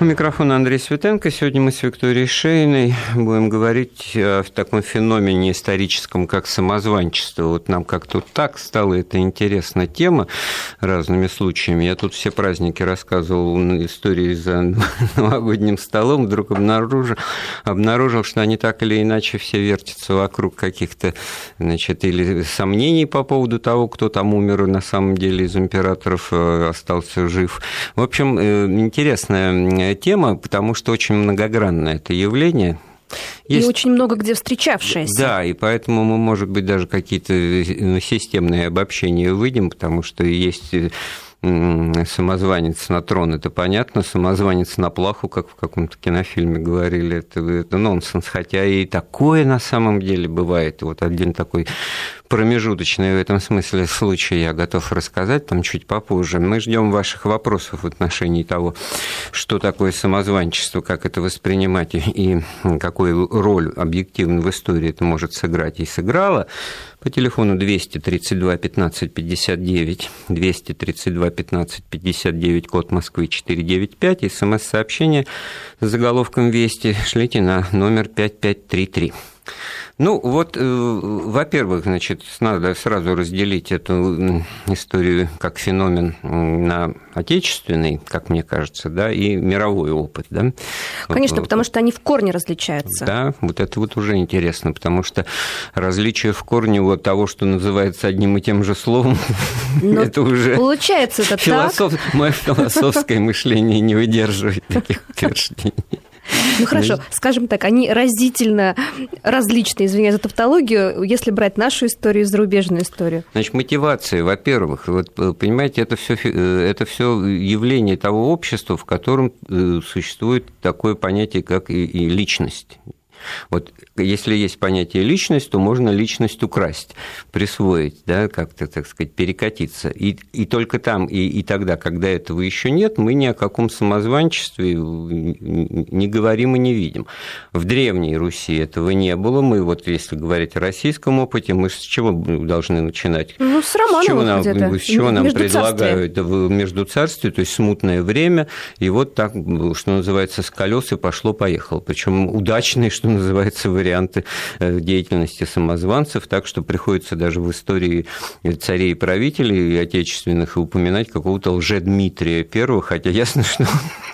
У микрофона Андрей Светенко. Сегодня мы с Викторией Шейной будем говорить о таком феномене историческом, как самозванчество. Вот нам как-то так стала эта интересная тема разными случаями. Я тут все праздники рассказывал истории за новогодним столом, вдруг обнаружил, обнаружил, что они так или иначе все вертятся вокруг каких-то, значит, или сомнений по поводу того, кто там умер на самом деле из императоров, э, остался жив. В общем, э, интересная тема, потому что очень многогранное это явление. Есть... И очень много где встречавшееся. Да, и поэтому мы, может быть, даже какие-то э, системные обобщения выйдем, потому что есть самозванец на трон, это понятно, самозванец на плаху, как в каком-то кинофильме говорили, это, это нонсенс, хотя и такое на самом деле бывает. Вот один такой промежуточный в этом смысле случай я готов рассказать там чуть попозже. Мы ждем ваших вопросов в отношении того, что такое самозванчество, как это воспринимать и какую роль объективно в истории это может сыграть и сыграло. По телефону 232 15 59, 232 15 59, код Москвы 495, смс-сообщение с заголовком «Вести» шлите на номер 5533. Ну, вот, э, во-первых, значит, надо сразу разделить эту историю как феномен на отечественный, как мне кажется, да, и мировой опыт, да. Конечно, потому что они в корне различаются. Да, вот это вот уже интересно, потому что различие в корне вот того, что называется одним и тем же словом, ну, это уже... Получается это философ... так. Мое философское мышление не выдерживает таких утверждений. Ну хорошо, скажем так, они разительно различны, извиняюсь за тавтологию, если брать нашу историю и зарубежную историю. Значит, мотивация, во-первых, вот э, понимаете, это все э, это все явление того общества, в котором э, существует такое понятие, как и личность. Вот если есть понятие личность, то можно личность украсть, присвоить, да, как-то, так сказать, перекатиться. И, и только там, и, и тогда, когда этого еще нет, мы ни о каком самозванчестве не говорим и не видим. В Древней Руси этого не было. Мы вот, если говорить о российском опыте, мы с чего должны начинать? Ну, с Романова с чего нам, с чего нам предлагают в между царстве, то есть смутное время, и вот так, что называется, с колес и пошло-поехало. Причем удачный, что называется, варианты э, деятельности самозванцев, так что приходится даже в истории царей и правителей отечественных упоминать какого-то лже-Дмитрия первого, хотя ясно, что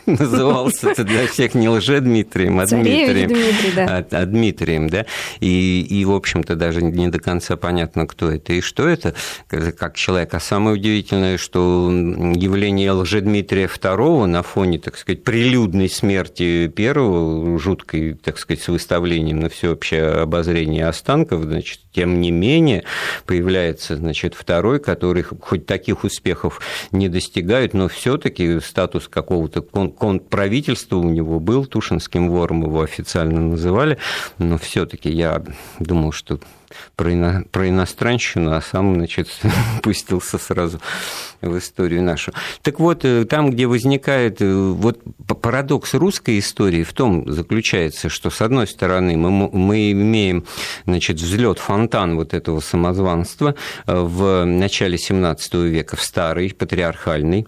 он назывался для всех не лже-Дмитрием, а Дмитрием. Дмитрий, да. а, а Дмитрием, да. И, и, в общем-то, даже не до конца понятно, кто это и что это, как человек. А самое удивительное, что явление лже-Дмитрия II на фоне, так сказать, прилюдной смерти первого, жуткой, так сказать, с выставлением на всеобщее обозрение останков, значит, тем не менее появляется, значит, второй, который хоть таких успехов не достигает, но все-таки статус какого-то контрправительства у него был, Тушинским вором его официально называли, но все-таки я думал, что про, ино, про иностранщину, а сам, значит, пустился сразу в историю нашу. Так вот, э, там, где возникает э, вот парадокс русской истории, в том заключается, что, с одной стороны, мы, мы имеем, значит, взлет фонтан вот этого самозванства э, в начале XVII века, в старый, патриархальный,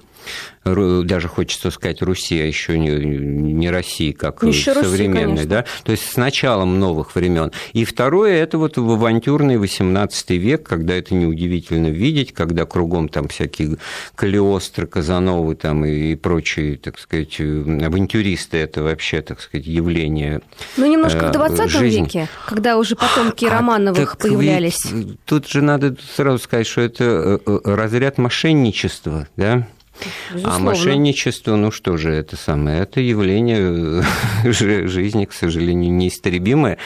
даже хочется сказать Руси, а еще не, не России, как еще современной, Руси, да, то есть с началом новых времен. И второе, это вот в авантюрный 18 век, когда это неудивительно видеть, когда кругом там всякие Калиостры, Казановы там и, и прочие, так сказать, авантюристы, это вообще, так сказать, явление Ну, немножко в 20 э, жизни. веке, когда уже потомки а, Романовых появлялись. Ведь, тут же надо сразу сказать, что это э, э, разряд мошенничества, да, Безусловно. А мошенничество, ну что же, это самое, это явление жизни, к сожалению, неистребимое.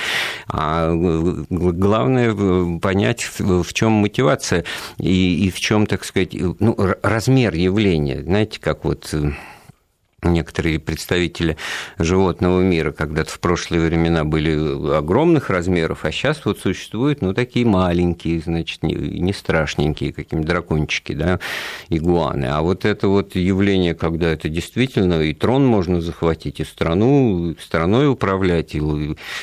А главное понять, в чем мотивация и, и в чем, так сказать, ну, размер явления. Знаете, как вот некоторые представители животного мира когда-то в прошлые времена были огромных размеров, а сейчас вот существуют, ну, такие маленькие, значит, не, не страшненькие, какие-нибудь дракончики, да, игуаны. А вот это вот явление, когда это действительно и трон можно захватить, и страну, страной управлять, и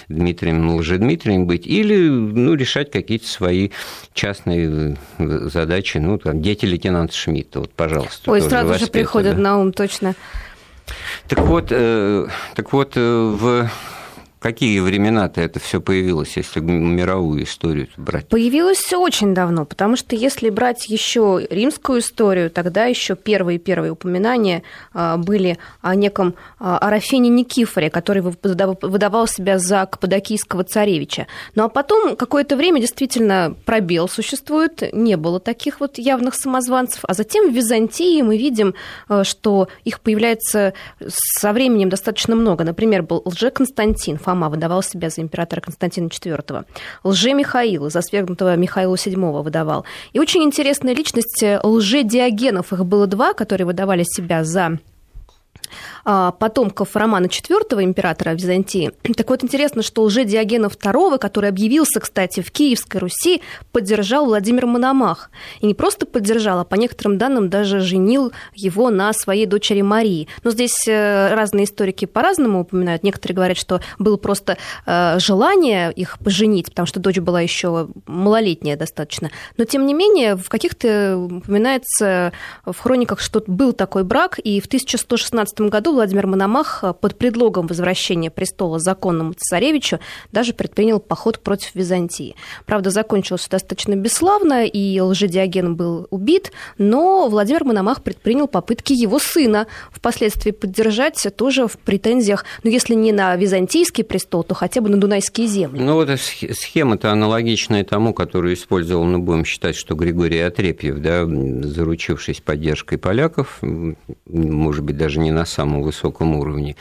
Дмитрием Лжедмитрием быть, или, ну, решать какие-то свои частные задачи, ну, там, дети лейтенанта Шмидта, вот, пожалуйста. Ой, сразу же приходят да. на ум, точно. Так вот, так вот в какие времена-то это все появилось, если мировую историю брать? Появилось очень давно, потому что если брать еще римскую историю, тогда еще первые первые упоминания а, были о неком а, Арафене Никифоре, который выдавал себя за каппадокийского царевича. Ну а потом какое-то время действительно пробел существует, не было таких вот явных самозванцев, а затем в Византии мы видим, а, что их появляется со временем достаточно много. Например, был лже-Константин, Фома выдавал себя за императора Константина IV. Лже-Михаил, за свергнутого Михаила VII выдавал. И очень интересная личность лже-Диогенов. Их было два, которые выдавали себя за потомков Романа IV, императора Византии. Так вот, интересно, что уже Диогена II, который объявился, кстати, в Киевской Руси, поддержал Владимир Мономах. И не просто поддержал, а по некоторым данным даже женил его на своей дочери Марии. Но здесь э, разные историки по-разному упоминают. Некоторые говорят, что было просто э, желание их поженить, потому что дочь была еще малолетняя достаточно. Но, тем не менее, в каких-то упоминается в хрониках, что был такой брак, и в 1116 году Владимир Мономах под предлогом возвращения престола законному царевичу даже предпринял поход против Византии. Правда, закончилось достаточно бесславно, и лжедиоген был убит, но Владимир Мономах предпринял попытки его сына впоследствии поддержать тоже в претензиях, ну, если не на византийский престол, то хотя бы на Дунайские земли. Ну, вот схема-то аналогичная тому, которую использовал, ну, будем считать, что Григорий Отрепьев, да, заручившись поддержкой поляков, может быть, даже не на самом высоком уровне,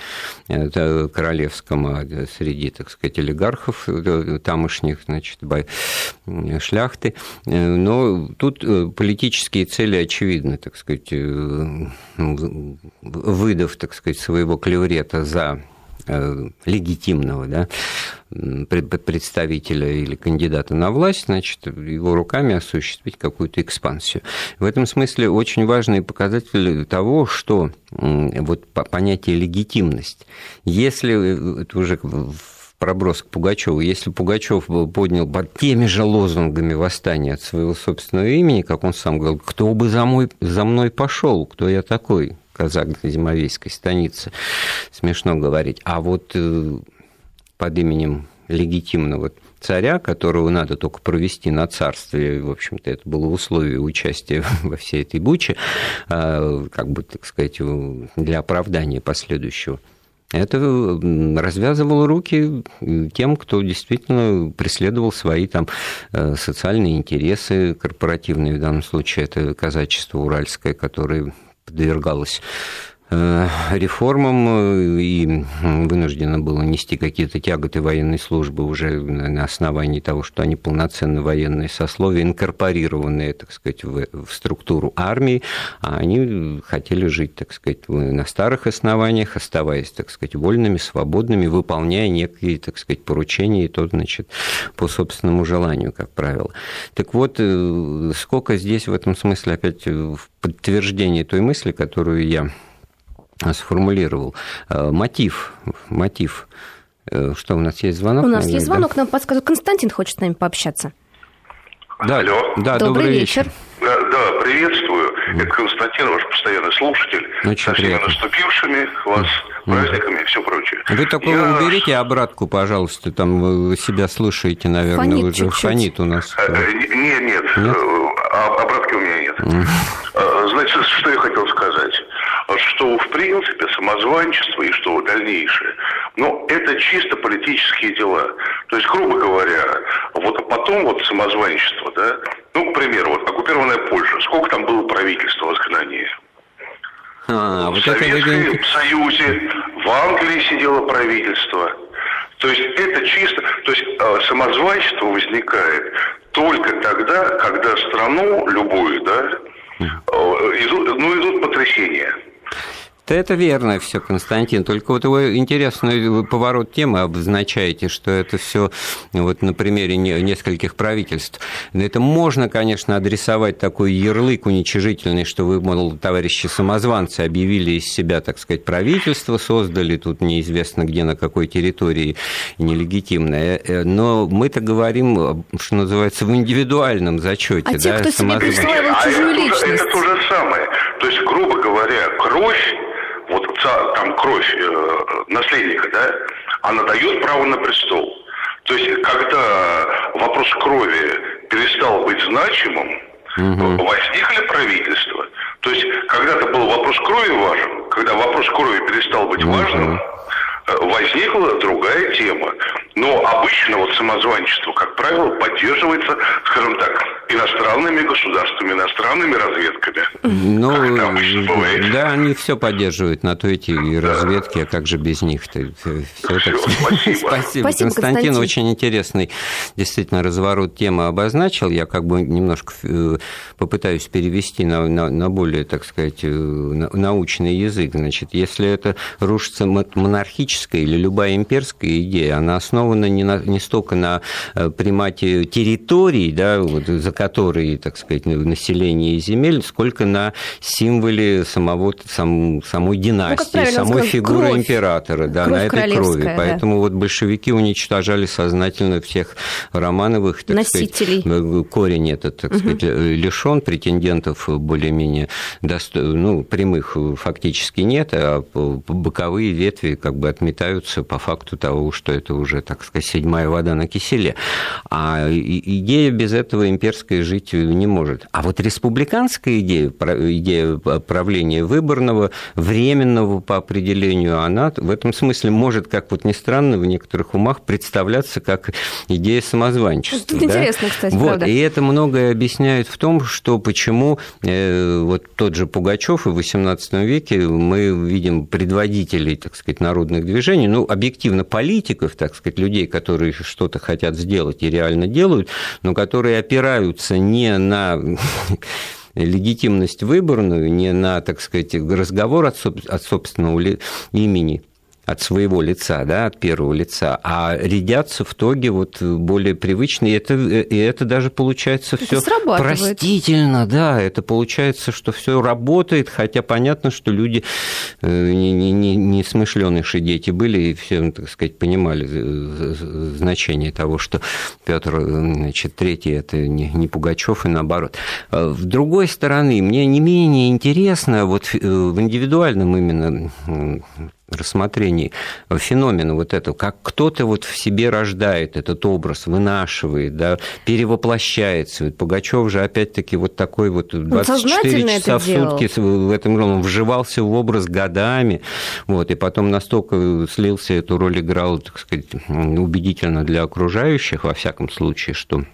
это королевском, а среди, так сказать, олигархов э, тамошних, значит, шляхты. Но тут э, политические цели очевидны, так сказать, э, выдав, так сказать, своего клеврета за Э, легитимного да, представителя или кандидата на власть, значит, его руками осуществить какую-то экспансию. В этом смысле очень важный показатель того, что вот понятие легитимность, если э, это уже проброс к Пугачеву. Если Пугачев поднял под теми же лозунгами восстания от своего собственного имени, как он сам говорил, кто бы за, мой, за мной пошел, кто я такой, казак Зимовейской станицы. Смешно говорить. А вот э, под именем легитимного царя, которого надо только провести на царстве, в общем-то, это было условие участия во всей этой буче, а, как бы, так сказать, для оправдания последующего. Это развязывало руки тем, кто действительно преследовал свои там э, социальные интересы корпоративные, в данном случае это казачество уральское, которое подвергалось Э, реформам э, и вынуждено было нести какие-то тяготы военной службы уже на основании того, что они полноценно военные сословия, инкорпорированные, так сказать, в, в структуру армии, а они хотели жить, так сказать, на старых основаниях, оставаясь, так сказать, вольными, свободными, выполняя некие, так сказать, поручения, и то, значит, по собственному желанию, как правило. Так вот, э, сколько здесь в этом смысле опять в подтверждение той мысли, которую я сформулировал. Э, мотив, мотив. Э, что, у нас есть звонок? У нас есть звонок, да? нам подсказывает. Константин хочет с нами пообщаться. Да, Алло. Да, добрый, добрый вечер. вечер. Да, да, приветствую. Это Константин, ваш постоянный слушатель. Очень Со всеми наступившими вас праздниками и все прочее. Вы такое Я... уберите обратку, пожалуйста, там вы себя слушаете, наверное, фонит уже чуть-чуть. фонит у нас. Нет, нет, нет, нет? обратки у меня нет. Значит, что я хотел сказать что в принципе самозванчество и что дальнейшее, но это чисто политические дела. То есть, грубо говоря, вот потом вот самозванчество, да, ну, к примеру, вот оккупированная Польша, сколько там было правительства в изгнании? А, в вот Советском это... Союзе, в Англии сидело правительство. То есть это чисто, то есть э, самозванчество возникает только тогда, когда страну любую, да, э, идут, ну, идут потрясения. Да это верно все, Константин. Только вот вы интересный поворот темы обозначаете, что это все вот на примере нескольких правительств. Это можно, конечно, адресовать такой ярлык уничижительный, что вы, мол, товарищи самозванцы, объявили из себя, так сказать, правительство, создали тут неизвестно где, на какой территории нелегитимное. Э, но мы-то говорим, что называется, в индивидуальном зачете. А да, те, кто себе присваивал чужую личность. Это то же самое. То есть, грубо говоря, кровь вот там кровь э, наследника, да, она дает право на престол. То есть, когда вопрос крови перестал быть значимым, угу. возникли правительства. То есть, когда-то был вопрос крови важен, когда вопрос крови перестал быть угу. важным, возникла другая тема. Но обычно вот самозванчество, как правило, поддерживается, скажем так, иностранными государствами, иностранными разведками. Ну, да, они все поддерживают, на то эти и разведки, да. а как же без них-то? Все, все, так... спасибо. спасибо. Спасибо, Константин. Константин. Очень интересный действительно разворот темы обозначил. Я как бы немножко э, попытаюсь перевести на, на, на более, так сказать, э, научный язык. Значит, если это рушится монархически политическая или любая имперская идея, она основана не, на, не столько на э, примате территорий, да, вот, за которые, так сказать, население и земель, сколько на символе самого, сам, самой ну, династии, ну, самой сказать, фигуры кровь. императора, да, на этой крови. Да. Поэтому вот большевики уничтожали сознательно всех Романовых, так Носителей. сказать, э, корень этот, так угу. сказать, лишен претендентов более-менее досто... ну, прямых фактически нет, а боковые ветви как бы отметаются по факту того, что это уже, так сказать, седьмая вода на киселе. А идея без этого имперская жить не может. А вот республиканская идея, идея правления выборного, временного по определению, она в этом смысле может, как вот ни странно, в некоторых умах представляться как идея самозванчества. Это да? интересно, кстати, вот, правда. И это многое объясняет в том, что почему э, вот тот же Пугачев и в XVIII веке мы видим предводителей, так сказать, народных движений, ну, объективно политиков, так сказать, людей, которые что-то хотят сделать и реально делают, но которые опираются не на легитимность выборную, не на, так сказать, разговор от, собственного имени, от своего лица, да, от первого лица, а рядятся в тоге вот более привычные, и это, и это даже получается все простительно, да, это получается, что все работает, хотя понятно, что люди э, не, не, не, не смышленыши дети были, и все, так сказать, понимали значение того, что Петр значит, Третий это не, не Пугачев и наоборот. А с другой стороны, мне не менее интересно вот э, в индивидуальном именно рассмотрении феномена вот этого, как кто-то вот в себе рождает этот образ, вынашивает, да, перевоплощается. Вот Пугачев же опять-таки вот такой вот 24 часа в сутки в этом он вживался в образ годами, вот, и потом настолько слился, эту роль играл, так сказать, убедительно для окружающих, во всяком случае, что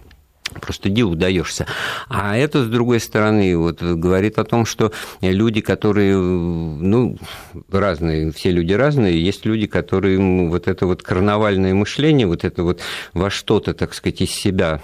просто диву даешься. А это, с другой стороны, вот, говорит о том, что люди, которые, ну, разные, все люди разные, есть люди, которые вот это вот карнавальное мышление, вот это вот во что-то, так сказать, из себя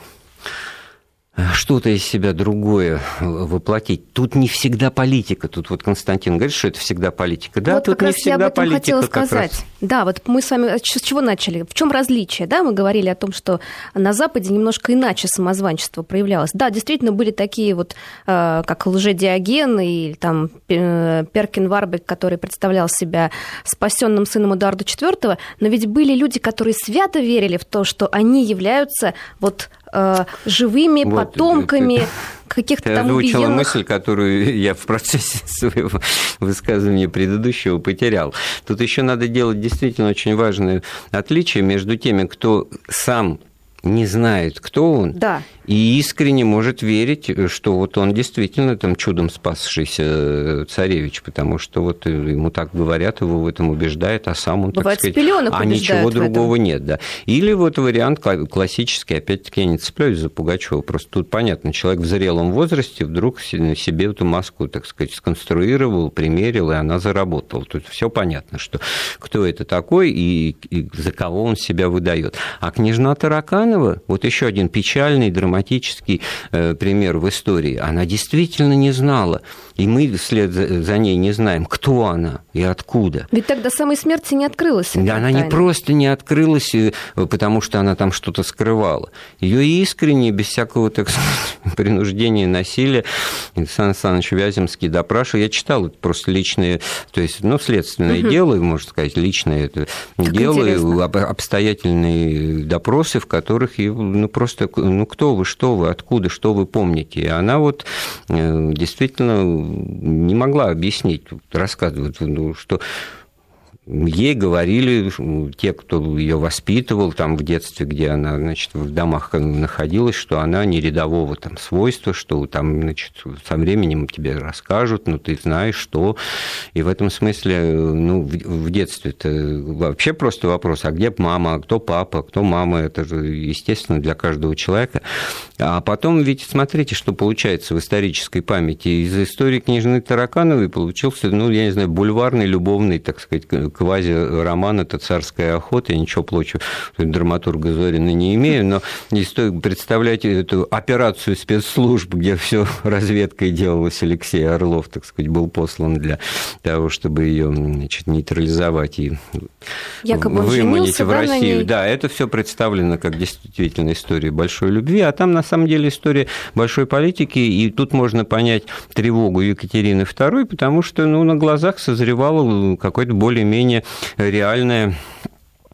что-то из себя другое воплотить. Тут не всегда политика. Тут вот Константин говорит, что это всегда политика. Да, вот тут не всегда я об этом политика. Хотела сказать. Раз. Да, вот мы с вами с чего начали? В чем различие? Да, мы говорили о том, что на Западе немножко иначе самозванчество проявлялось. Да, действительно были такие вот, э, как лжедиоген и там э, Перкин Варбек, который представлял себя спасенным сыном Эдуарда IV, но ведь были люди, которые свято верили в то, что они являются вот э, живыми вот, потомками каких-то там озвучила убиенных... мысль, которую я в процессе своего высказывания предыдущего потерял. Тут еще надо делать действительно очень важное отличие между теми, кто сам не знает, кто он, да. И искренне может верить, что вот он действительно там чудом спасшийся э, царевич, потому что вот ему так говорят, его в этом убеждают, а сам он, Бывает, так сказать, а ничего другого нет, да. Или вот вариант классический, опять-таки я не цепляюсь за Пугачева, просто тут понятно, человек в зрелом возрасте вдруг себе эту маску, так сказать, сконструировал, примерил, и она заработала. Тут все понятно, что кто это такой и, и за кого он себя выдает. А княжна Тараканова, вот еще один печальный, драматический э, пример в истории, она действительно не знала, и мы вслед за ней не знаем, кто она и откуда. Ведь тогда самой смерти не открылась. Да, она тайна. не просто не открылась, э, потому что она там что-то скрывала. Ее искренне, без всякого, так сказать, принуждения, насилия, Александр Александрович Вяземский допрашивал. Я читал это просто личное, то есть, ну, следственное угу. дело, можно сказать, личное это дело, интересно. обстоятельные допросы, в которых, ну, просто, ну, кто вы что, вы откуда, что вы помните. И она вот э, действительно не могла объяснить, рассказывать, ну, что Ей говорили те, кто ее воспитывал там в детстве, где она, значит, в домах находилась, что она не рядового там свойства, что там, значит, со временем тебе расскажут, но ну, ты знаешь, что. И в этом смысле, ну, в детстве это вообще просто вопрос, а где мама, а кто папа, кто мама, это же, естественно, для каждого человека. А потом ведь смотрите, что получается в исторической памяти. Из истории княжны Таракановой получился, ну, я не знаю, бульварный, любовный, так сказать, квази-роман «Это царская охота», я ничего плохого драматурга Зорина не имею, но не стоит представлять эту операцию спецслужб, где все разведкой делалось, Алексей Орлов, так сказать, был послан для того, чтобы ее значит, нейтрализовать и Якобы выманить в Россию. Да, это все представлено как действительно история большой любви, а там на самом деле история большой политики, и тут можно понять тревогу Екатерины II, потому что ну, на глазах созревало какое-то более-менее менее реальная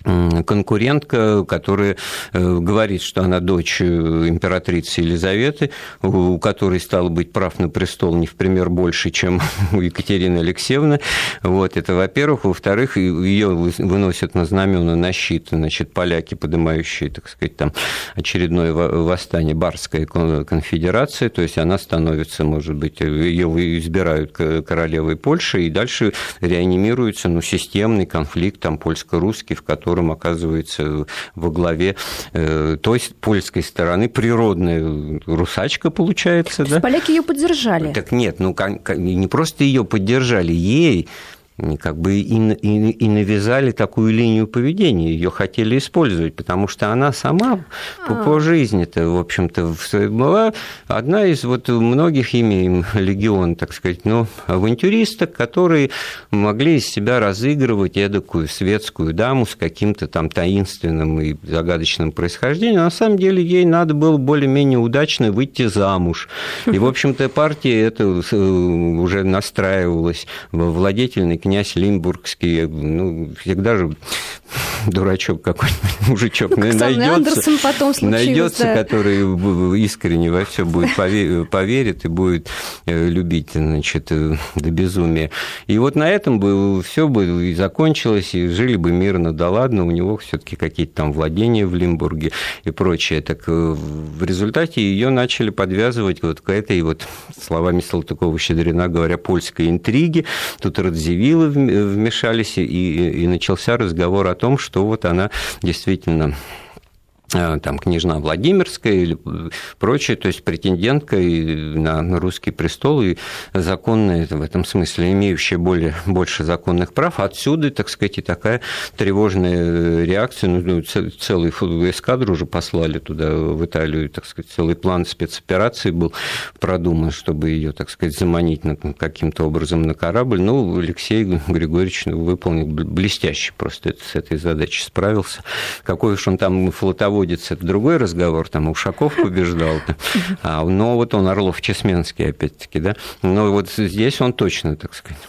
конкурентка, которая э, говорит, что она дочь э, императрицы Елизаветы, у которой стало быть прав на престол не в пример больше, чем у Екатерины Алексеевны. Вот это, во-первых. Во-вторых, ее выносят на знамена, на щит, значит, поляки, поднимающие, так сказать, там очередное восстание, Барская конфедерация, то есть она становится, может быть, ее избирают королевой Польши, и дальше реанимируется, ну, системный конфликт там польско-русский, в котором которым оказывается во главе э, той польской стороны природная русачка, получается. То да? поляки ее поддержали. Так нет, ну не просто ее поддержали, ей как бы и, и, и навязали такую линию поведения, ее хотели использовать, потому что она сама по, по а. жизни-то, в общем-то, была одна из вот многих имеем легион, так сказать, ну, авантюристок, которые могли из себя разыгрывать эдакую светскую даму с каким-то там таинственным и загадочным происхождением. На самом деле ей надо было более-менее удачно выйти замуж. И, в общем-то, партия это э, уже настраивалась во владетельный князь Лимбургский, ну, всегда же дурачок какой-нибудь, мужичок ну, найдется, потом найдется да. который искренне во все будет поверит и будет э, любить, значит, э, до безумия. И вот на этом бы все бы и закончилось, и жили бы мирно, да ладно, у него все-таки какие-то там владения в Лимбурге и прочее. Так э, в результате ее начали подвязывать вот к этой вот, словами Салтыкова-Щедрина говоря, польской интриги. Тут Радзивиллы вмешались, и, и начался разговор о том, что вот она действительно там княжна Владимирская или прочее, то есть претендентка на русский престол и законная в этом смысле, имеющая более, больше законных прав. Отсюда, так сказать, и такая тревожная реакция. Ну, ну целый эскадру уже послали туда, в Италию, так сказать, целый план спецоперации был продуман, чтобы ее, так сказать, заманить каким-то образом на корабль. Ну, Алексей Григорьевич выполнил блестяще просто с этой задачей справился. Какой уж он там флотовой водится, это другой разговор, там Ушаков побеждал, а, но вот он Орлов-Чесменский, опять-таки, да, но вот здесь он точно, так сказать,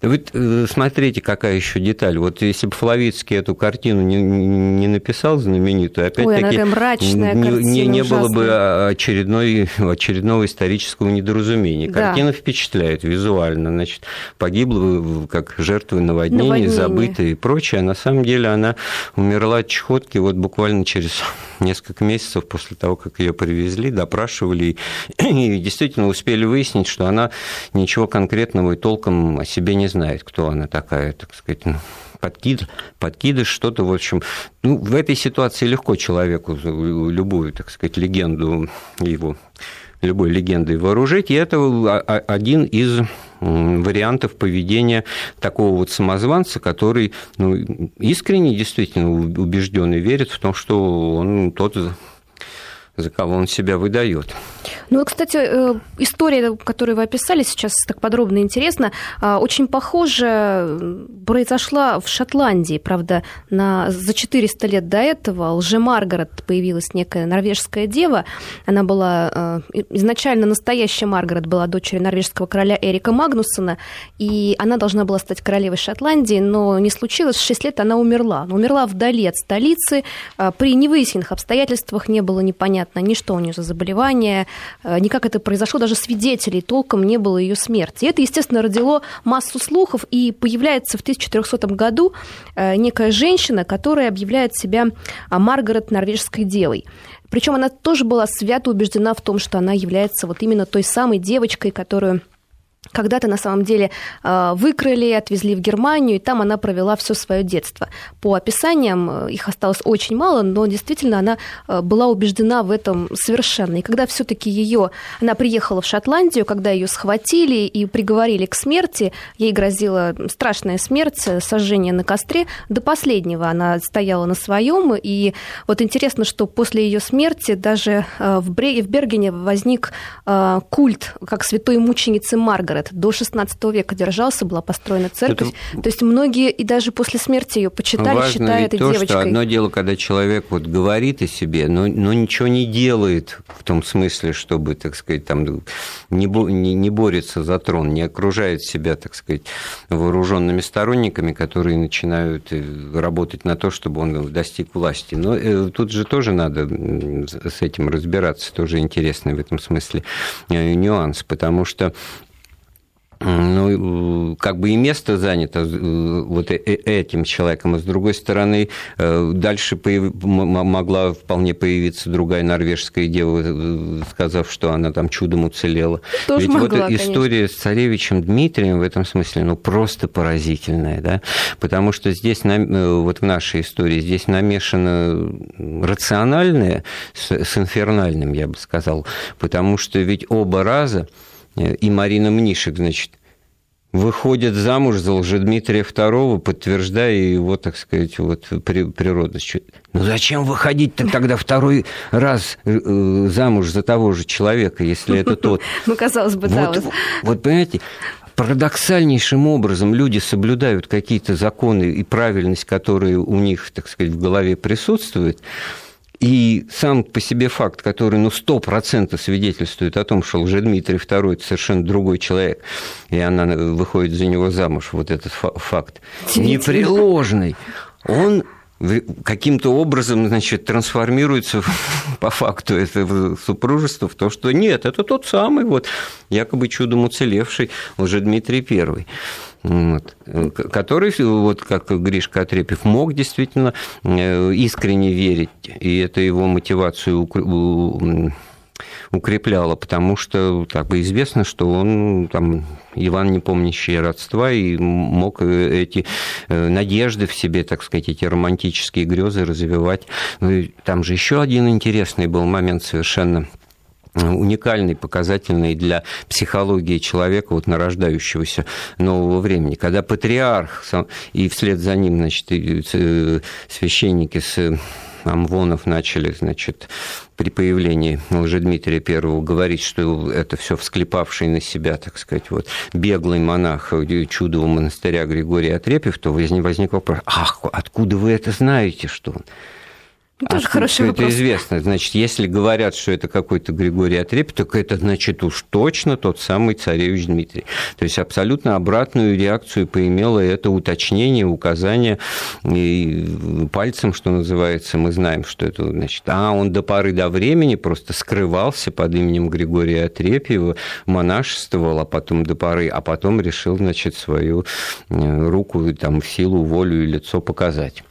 вы э, смотрите, какая еще деталь. Вот если бы Флавицкий эту картину не, не написал знаменитую, опять-таки не, не, не было бы очередной, очередного исторического недоразумения. Да. Картина впечатляет визуально. Значит, погибла как жертва наводнения, наводнение. забытая и прочее. А на самом деле она умерла от чехотки вот буквально через несколько месяцев после того, как ее привезли, допрашивали и действительно успели выяснить, что она ничего конкретного и толком о себе не знает, кто она такая, так сказать, ну, подкид, подкидыш, что-то, в общем. Ну, в этой ситуации легко человеку любую, так сказать, легенду его любой легендой вооружить, и это один из вариантов поведения такого вот самозванца, который ну, искренне, действительно убежденный, верит в том, что он тот за кого он себя выдает. Ну, кстати, э, история, которую вы описали сейчас так подробно и интересно, а, очень похожа произошла в Шотландии, правда, на, за 400 лет до этого лже-Маргарет появилась некая норвежская дева. Она была э, изначально настоящая Маргарет была дочерью норвежского короля Эрика Магнусона, и она должна была стать королевой Шотландии, но не случилось. В 6 лет она умерла. Умерла вдали от столицы. А, при невыясненных обстоятельствах не было непонятно, непонятно ни что у нее за заболевание, э, ни как это произошло, даже свидетелей толком не было ее смерти. И это, естественно, родило массу слухов, и появляется в 1400 году э, некая женщина, которая объявляет себя а, Маргарет Норвежской девой. Причем она тоже была свято убеждена в том, что она является вот именно той самой девочкой, которую когда-то на самом деле э, выкрали, отвезли в Германию, и там она провела все свое детство. По описаниям э, их осталось очень мало, но действительно она э, была убеждена в этом совершенно. И когда все-таки ее, она приехала в Шотландию, когда ее схватили и приговорили к смерти, ей грозила страшная смерть, сожжение на костре. До последнего она стояла на своем, и вот интересно, что после ее смерти даже в Бергене возник культ как святой мученицы Маргарет Маргарет до 16 века держался, была построена церковь. Это... То есть многие и даже после смерти ее почитали, Важно считая этой то, девочкой. Что одно дело, когда человек вот говорит о себе, но, но ничего не делает в том смысле, чтобы, так сказать, там не, не, не борется за трон, не окружает себя, так сказать, вооруженными сторонниками, которые начинают э, работать на то, чтобы он достиг власти. Но э, тут же тоже надо с этим разбираться, тоже интересный в этом смысле э, нюанс, потому что ну, как бы и место занято э, вот э, э, этим человеком, а с другой стороны, дальше появ... могла вполне появиться другая норвежская дева, сказав, что она там чудом уцелела. Тоже Ведь могла, вот история конечно. с царевичем Дмитрием в этом смысле, ну, просто поразительная, да, потому что здесь, вот в нашей истории, здесь намешано рациональное с, с инфернальным, я бы сказал, потому что ведь оба раза и Марина Мнишек, значит, выходит замуж за Лжедмитрия II, подтверждая его, так сказать, вот, природность. Ну зачем выходить-то тогда второй раз э, замуж за того же человека, если это тот? Ну, казалось бы, да. Вот, вот понимаете, парадоксальнейшим образом люди соблюдают какие-то законы и правильность, которые у них, так сказать, в голове присутствуют, и сам по себе факт, который ну, 100% свидетельствует о том, что Лжедмитрий II – это совершенно другой человек, и она выходит за него замуж, вот этот факт, непреложный, он каким-то образом, значит, трансформируется по факту этого супружества в то, что нет, это тот самый вот якобы чудом уцелевший уже Дмитрий Первый вот, который, вот как Гришка Отрепев, мог действительно э, искренне верить, и это его мотивацию укрепляло, потому что так бы известно, что он там Иван, не помнящий родства, и мог э, эти э, надежды в себе, так сказать, эти романтические грезы развивать. Ну там же еще один интересный был момент совершенно уникальный, показательный для психологии человека, вот нарождающегося нового времени. Когда патриарх и вслед за ним, значит, э, священники с Амвонов начали, значит, при появлении Лжедмитрия Первого говорить, что это все всклепавший на себя, так сказать, вот, беглый монах чудового монастыря Григория Отрепьев, то возник вопрос, ах, откуда вы это знаете, что он? Ну, тоже а хороший вопрос. Это известно. Значит, если говорят, что это какой-то Григорий Отрепьев, так это значит уж точно тот самый царевич Дмитрий. То есть абсолютно обратную реакцию поимело это уточнение, указание и пальцем, что называется, мы знаем, что это значит. А он до поры до времени просто скрывался под именем Григория Отрепьева, монашествовал, а потом до поры, а потом решил, значит, свою э, руку, там, силу, волю и лицо показать.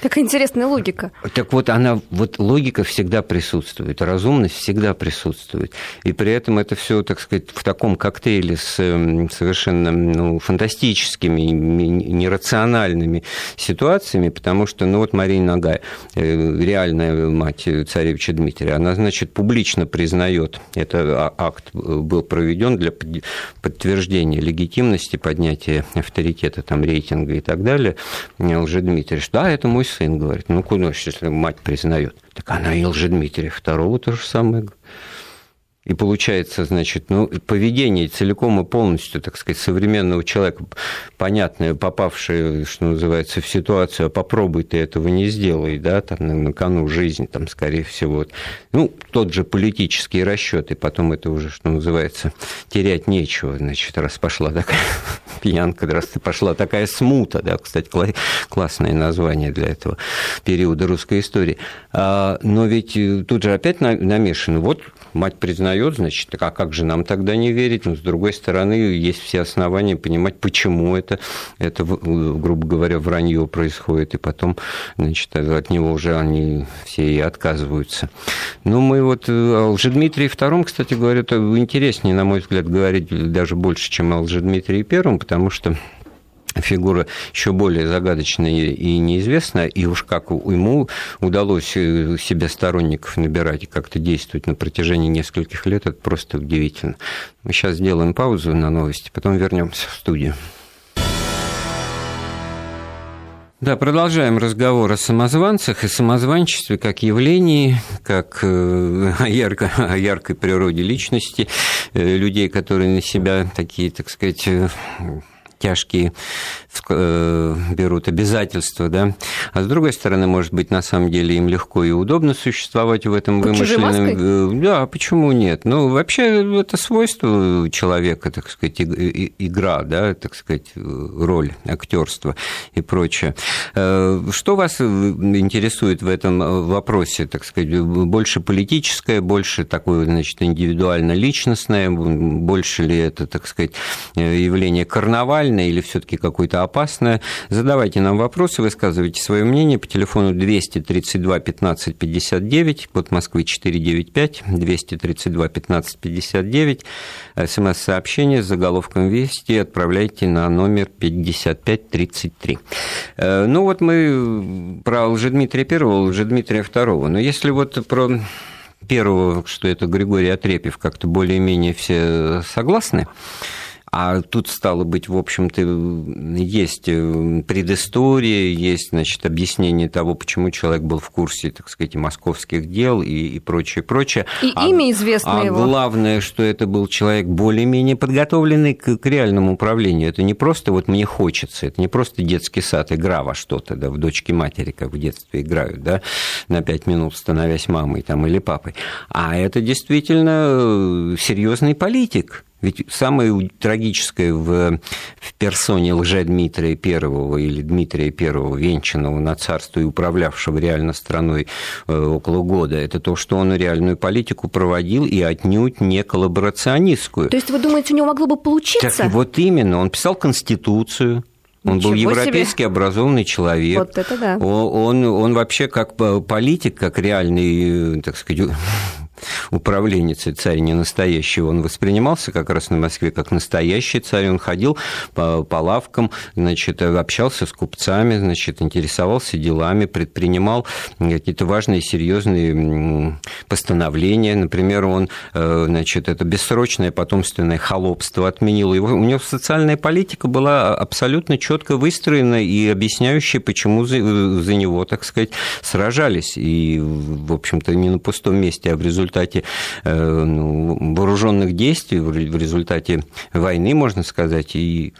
Такая интересная логика. Так вот, она, вот логика всегда присутствует, разумность всегда присутствует. И при этом это все, так сказать, в таком коктейле с совершенно ну, фантастическими, нерациональными ситуациями, потому что, ну вот Мария Нагай, э, реальная мать царевича Дмитрия, она, значит, публично признает, это акт был проведен для подтверждения легитимности, поднятия авторитета, там, рейтинга и так далее, уже Дмитрий, что да, это мой сын говорит, ну куда, если мать признает. Так она и Лжедмитрия второго то же самое. И получается, значит, ну, поведение целиком и полностью, так сказать, современного человека, понятное, попавшее, что называется, в ситуацию, а попробуй ты этого не сделай, да, там на, кону жизни, там, скорее всего. Ну, тот же политический расчет, и потом это уже, что называется, терять нечего, значит, раз пошла такая пьянка, раз пошла такая смута, да, кстати, классное название для этого периода русской истории. А, но ведь э, тут же опять намешано, вот мать признает, значит, а как же нам тогда не верить? Но, с другой стороны, есть все основания понимать, почему это, это грубо говоря, вранье происходит, и потом, значит, от него уже они все и отказываются. Ну, мы вот э, о Лжедмитрии II, кстати говоря, это интереснее, на мой взгляд, говорить даже больше, чем о Лжедмитрии I, потому что фигура еще более загадочная и неизвестная, и уж как ему удалось э, себе сторонников набирать и как-то действовать на протяжении нескольких лет, это просто удивительно. Мы сейчас сделаем паузу на новости, потом вернемся в студию. Да, продолжаем разговор о самозванцах и самозванчестве как явлении, как э, о, ярко, о яркой природе личности, э, людей, которые на себя такие, так сказать, тяжкие э, берут обязательства, да. А с другой стороны, может быть, на самом деле им легко и удобно существовать в этом Под вымышленном... Э, да, почему нет? Ну, вообще, это свойство человека, так сказать, игра, да, так сказать, роль, актерство и прочее. Э, что вас интересует в этом вопросе, так сказать, больше политическое, больше такое, значит, индивидуально-личностное, больше ли это, так сказать, явление карнавальное, реальное или все-таки какое-то опасное. Задавайте нам вопросы, высказывайте свое мнение по телефону 232 15 59, код Москвы 495, 232 15 59, смс-сообщение с заголовком «Вести» отправляйте на номер 5533. Э, ну вот мы про Лжедмитрия Первого, Лжедмитрия Второго, но если вот про первого, что это Григорий Отрепьев, как-то более-менее все согласны, а тут, стало быть, в общем-то, есть э, предыстория, есть, значит, объяснение того, почему человек был в курсе, так сказать, московских дел и, и прочее, прочее. И а, имя известно а его. главное, что это был человек более-менее подготовленный к, к реальному управлению. Это не просто вот мне хочется, это не просто детский сад, игра во что-то, да, в дочке матери, как в детстве играют, да, на пять минут становясь мамой там, или папой. А это действительно э, серьезный политик, ведь самое трагическое в, в персоне лже-Дмитрия Первого или Дмитрия Первого, венчанного на царство и управлявшего реально страной э, около года, это то, что он реальную политику проводил и отнюдь не коллаборационистскую. То есть вы думаете, у него могло бы получиться? Так, вот именно. Он писал Конституцию, он Ничего был европейски себе. образованный человек. Вот это да. Он, он, он вообще как политик, как реальный, э, так сказать, управленец и царь не настоящий, он воспринимался как раз на Москве как настоящий царь, он ходил по, по лавкам, значит, общался с купцами, значит, интересовался делами, предпринимал какие-то важные, серьезные постановления, например, он, э, значит, это бессрочное потомственное холопство отменил, его, у него социальная политика была абсолютно четко выстроена и объясняющая, почему за, за него, так сказать, сражались, и, в общем-то, не на пустом месте, а в результате результате э, ну, вооруженных действий, в результате войны, можно сказать, и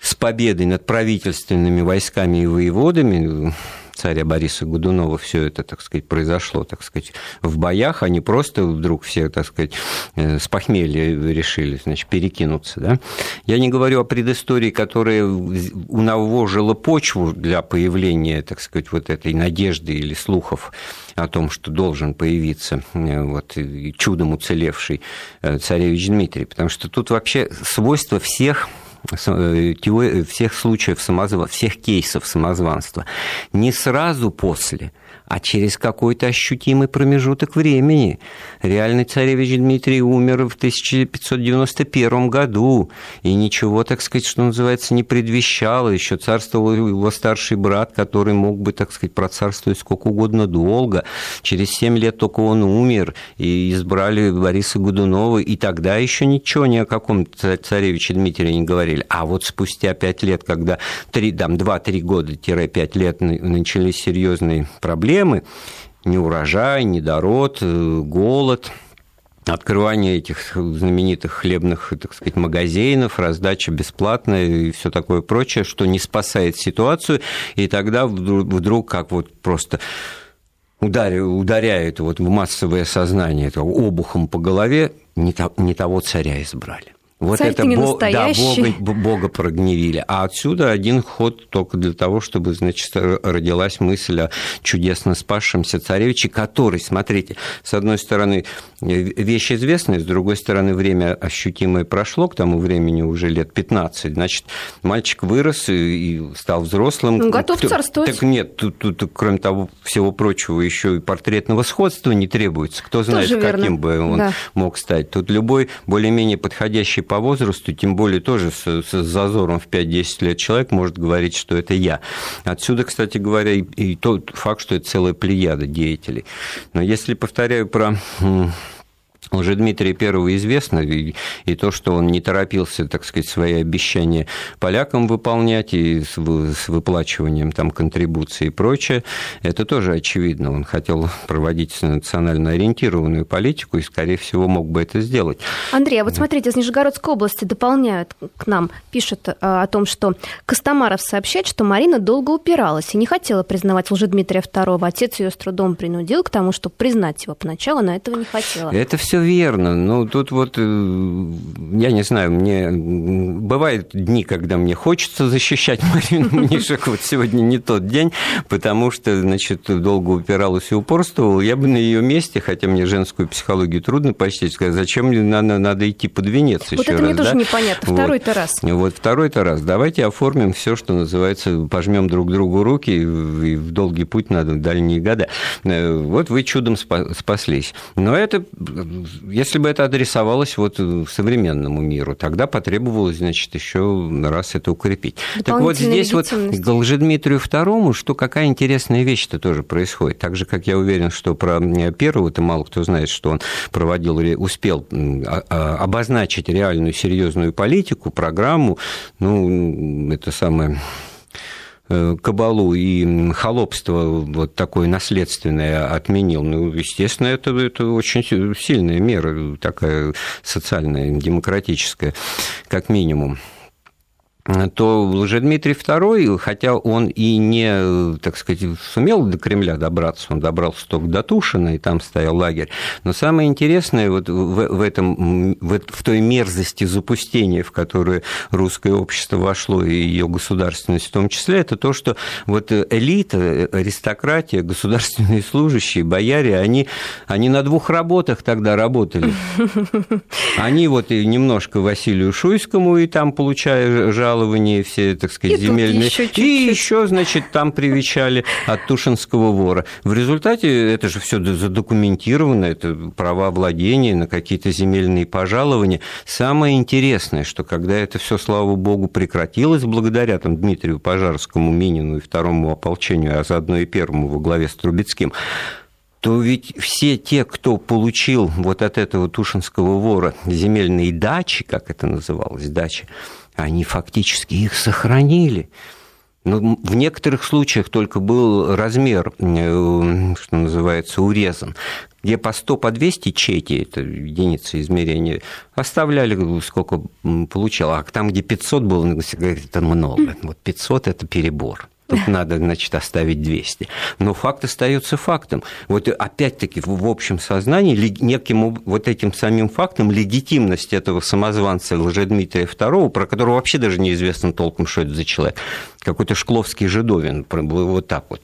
с победой над правительственными войсками и воеводами царя Бориса Годунова все это, так сказать, произошло, так сказать, в боях, они просто вдруг все, так сказать, э, с похмелья решили, значит, перекинуться, да. Я не говорю о предыстории, которая унавожила почву для появления, так сказать, вот этой надежды или слухов о том, что должен появиться э, вот, чудом уцелевший э, царевич Дмитрий, потому что тут вообще свойство всех теории, всех случаев самозванства, всех кейсов самозванства. Не сразу после – а через какой-то ощутимый промежуток времени. Реальный царевич Дмитрий умер в 1591 году, и ничего, так сказать, что называется, не предвещало. Еще царствовал его старший брат, который мог бы, так сказать, процарствовать сколько угодно долго. Через семь лет только он умер, и избрали Бориса Годунова, и тогда еще ничего ни о каком царевиче Дмитрия не говорили. А вот спустя пять лет, когда 3, там, 2-3 года-5 лет начались серьезные проблемы, проблемы, неурожай, недород, э, голод – открывание этих знаменитых хлебных, так сказать, магазинов, раздача бесплатная и все такое прочее, что не спасает ситуацию, и тогда вдруг как вот просто ударяет вот в массовое сознание это обухом по голове, не того царя избрали. Вот Царь это не бо- да, Бога, Бога прогневили. А отсюда один ход только для того, чтобы, значит, родилась мысль о чудесно спасшемся царевиче, который, смотрите, с одной стороны, вещь известная, с другой стороны, время ощутимое прошло, к тому времени уже лет 15, значит, мальчик вырос и стал взрослым. Ну, готов царствовать. Так нет, тут, тут, кроме того всего прочего, еще и портретного сходства не требуется. Кто знает, Тоже каким верно. бы он да. мог стать. Тут любой более-менее подходящий по возрасту, тем более тоже с, с зазором в 5-10 лет человек может говорить, что это я. Отсюда, кстати говоря, и, и тот факт, что это целая плеяда деятелей. Но если, повторяю, про уже Дмитрия Первого известно, и, и то, что он не торопился, так сказать, свои обещания полякам выполнять, и с, с выплачиванием там контрибуции и прочее, это тоже очевидно. Он хотел проводить национально ориентированную политику, и, скорее всего, мог бы это сделать. Андрей, а вот смотрите, из Нижегородской области дополняют к нам, пишут а, о том, что Костомаров сообщает, что Марина долго упиралась и не хотела признавать Дмитрия II. Отец ее с трудом принудил к тому, чтобы признать его поначалу, она этого не хотела. Это все все верно. Ну, тут вот, э, я не знаю, мне бывают дни, когда мне хочется защищать Марину Мнишек. Вот сегодня не тот день, потому что, значит, долго упиралась и упорствовала. Я бы на ее месте, хотя мне женскую психологию трудно почти сказать, зачем мне надо, надо идти под венец вот еще это раз. мне тоже непонятно. Второй-то раз. Вот второй-то раз. Давайте оформим все, что называется, пожмем друг другу руки, и в долгий путь надо, в дальние года. Э, вот вы чудом спаслись. Но это если бы это адресовалось вот современному миру, тогда потребовалось, значит, еще раз это укрепить. Так вот здесь вот к Лжедмитрию II, что какая интересная вещь-то тоже происходит. Так же, как я уверен, что про первого-то мало кто знает, что он проводил, успел а, а, обозначить реальную серьезную политику, программу, ну, это самое Э, кабалу и холопство вот такое наследственное отменил, ну, естественно, это, это очень сильная мера, такая социальная, демократическая, как минимум то Лжедмитрий II, хотя он и не, так сказать, сумел до Кремля добраться, он добрался только до Тушина, и там стоял лагерь. Но самое интересное вот в, в, этом, в, в той мерзости запустения, в которую русское общество вошло, и ее государственность в том числе, это то, что вот элита, аристократия, государственные служащие, бояре, они, они на двух работах тогда работали. Они вот и немножко Василию Шуйскому, и там, получая жалобы, жалования все, так сказать, и земельные. Еще и еще, значит, там привечали от Тушинского вора. В результате это же все задокументировано, это права владения на какие-то земельные пожалования. Самое интересное, что когда это все, слава богу, прекратилось, благодаря там, Дмитрию Пожарскому, Минину и второму ополчению, а заодно и первому во главе с Трубецким, то ведь все те, кто получил вот от этого Тушинского вора земельные дачи, как это называлось, дачи, они фактически их сохранили. Но ну, в некоторых случаях только был размер, э, что называется, урезан, где по 100, по 200 чети, это единица измерения, оставляли, сколько получал. А там, где 500 было, это много. Вот 500 – это перебор. Тут надо, значит, оставить 200. Но факт остается фактом. Вот опять-таки в общем сознании неким вот этим самим фактом легитимность этого самозванца Лжедмитрия II, про которого вообще даже неизвестно толком, что это за человек, какой-то шкловский жидовин, вот так вот,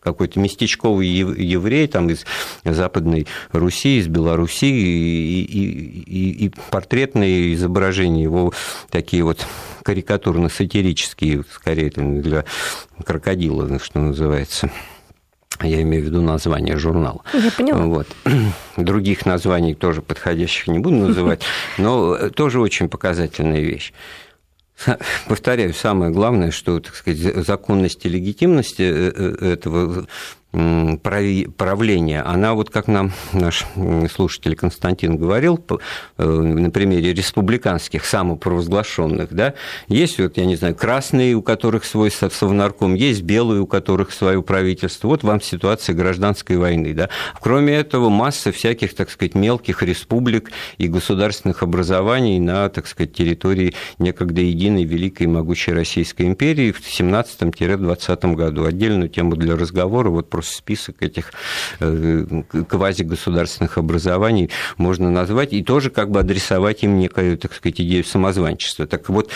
какой-то местечковый еврей там из Западной Руси, из Белоруссии, и, и, и, и портретные изображения его такие вот карикатурно-сатирические, скорее для крокодила, что называется. Я имею в виду название журнала. Я поняла. Вот. Других названий тоже подходящих не буду называть, но тоже очень показательная вещь. Повторяю, самое главное, что, так сказать, законность и легитимность э, э, этого правления, она вот как нам наш слушатель Константин говорил, э, на примере республиканских самопровозглашенных, да, есть вот, я не знаю, красные, у которых свой совнарком, есть белые, у которых свое правительство. Вот вам ситуация гражданской войны, да. Кроме этого, масса всяких, так сказать, мелких республик и государственных образований на, так сказать, территории некогда единой великой и могучей Российской империи в 17-20 году. Отдельную тему для разговора, вот просто список этих э, квазигосударственных образований можно назвать и тоже как бы адресовать им некую, так сказать, идею самозванчества. Так вот,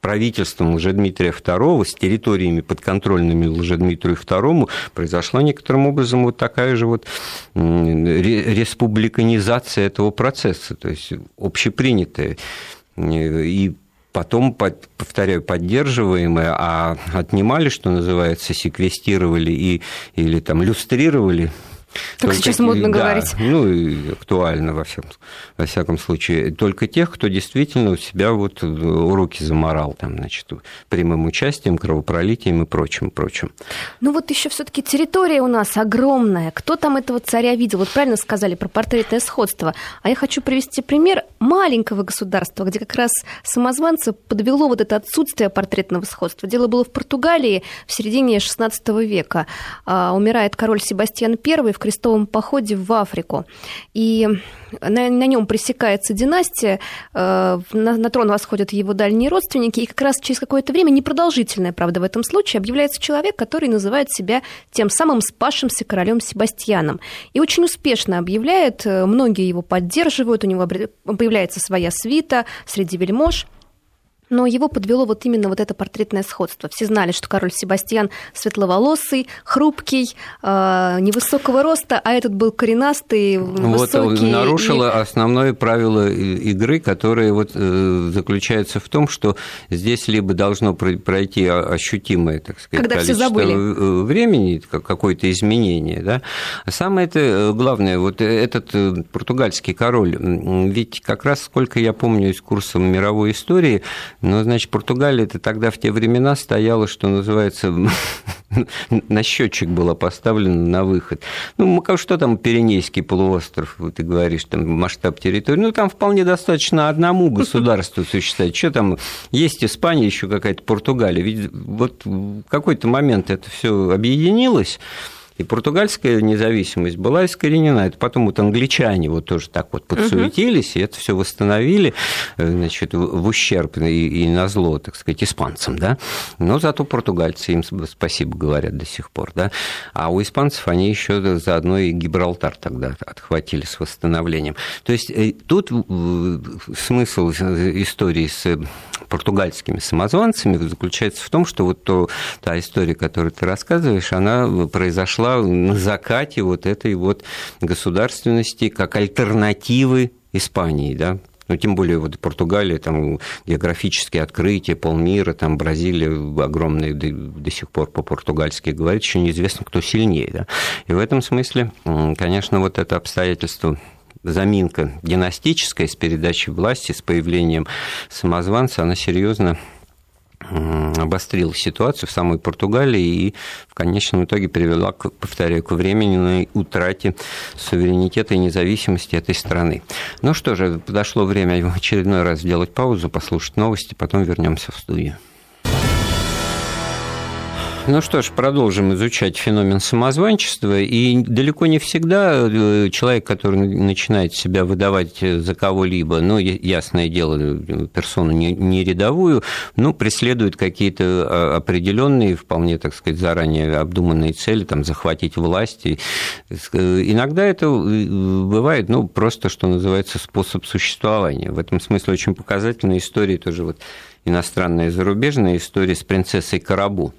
правительством Лжедмитрия II с территориями подконтрольными Лжедмитрию II произошла некоторым образом вот такая же вот республиканизация этого процесса, то есть общепринятая. И потом, повторяю, поддерживаемые, а отнимали, что называется, секвестировали и, или там люстрировали как сейчас модно да, говорить. Ну, и актуально во всяком, во всяком случае. Только тех, кто действительно у себя вот уроки заморал, там, значит, прямым участием, кровопролитием и прочим, прочим. Ну, вот еще все-таки территория у нас огромная. Кто там этого царя видел? Вот правильно сказали про портретное сходство. А я хочу привести пример маленького государства, где как раз самозванца подвело вот это отсутствие портретного сходства. Дело было в Португалии в середине XVI века. А, умирает король Себастьян I в крестовом походе в Африку. И на, на нем пресекается династия, э, на, на трон восходят его дальние родственники, и как раз через какое-то время, непродолжительное, правда, в этом случае, объявляется человек, который называет себя тем самым спасшимся королем Себастьяном. И очень успешно объявляет, э, многие его поддерживают, у него появляется своя свита среди вельмож – но его подвело вот именно вот это портретное сходство. Все знали, что король Себастьян светловолосый, хрупкий, э, невысокого роста, а этот был коренастый, высокий. Вот нарушило и... основное правило игры, которое вот э, заключается в том, что здесь либо должно пройти ощутимое, так сказать, Когда количество э, времени, какое-то изменение, да. А самое это главное, вот этот португальский король, ведь как раз, сколько я помню из курса мировой истории, ну, значит, Португалия это тогда в те времена стояла, что называется, на счетчик была поставлена на выход. Ну, что там Пиренейский полуостров, ты говоришь, там масштаб территории, ну, там вполне достаточно одному государству существовать. Что там, есть Испания, еще какая-то Португалия. Ведь вот в какой-то момент это все объединилось, и португальская независимость была искоренена. Это потом вот англичане вот тоже так вот подсуетились, угу. и это все восстановили э, значит, в ущерб и, и на зло, так сказать, испанцам. Да? Но зато португальцы им спасибо говорят до сих пор. Да? А у испанцев они еще заодно и Гибралтар тогда отхватили с восстановлением. То есть э, тут смысл истории с португальскими самозванцами заключается в том, что вот то, та история, которую ты рассказываешь, она произошла на закате вот этой вот государственности как альтернативы Испании, да, ну, тем более вот Португалия, там географические открытия, полмира, там Бразилия огромная до, до сих пор по-португальски говорит, еще неизвестно, кто сильнее. Да? И в этом смысле, конечно, вот это обстоятельство заминка династическая с передачей власти, с появлением самозванца, она серьезно обострила ситуацию в самой Португалии и в конечном итоге привела, повторяю, к временной утрате суверенитета и независимости этой страны. Ну что же, подошло время в очередной раз сделать паузу, послушать новости, потом вернемся в студию. Ну что ж, продолжим изучать феномен самозванчества. И далеко не всегда э, человек, который начинает себя выдавать за кого-либо, ну, ясное дело, персону не, рядовую, ну, преследует какие-то а, определенные, вполне, так сказать, заранее обдуманные цели, там, захватить власть. И э, иногда это э, бывает, ну, просто, что называется, способ существования. В этом смысле очень показательная история тоже вот иностранная зарубежная история с принцессой Карабу.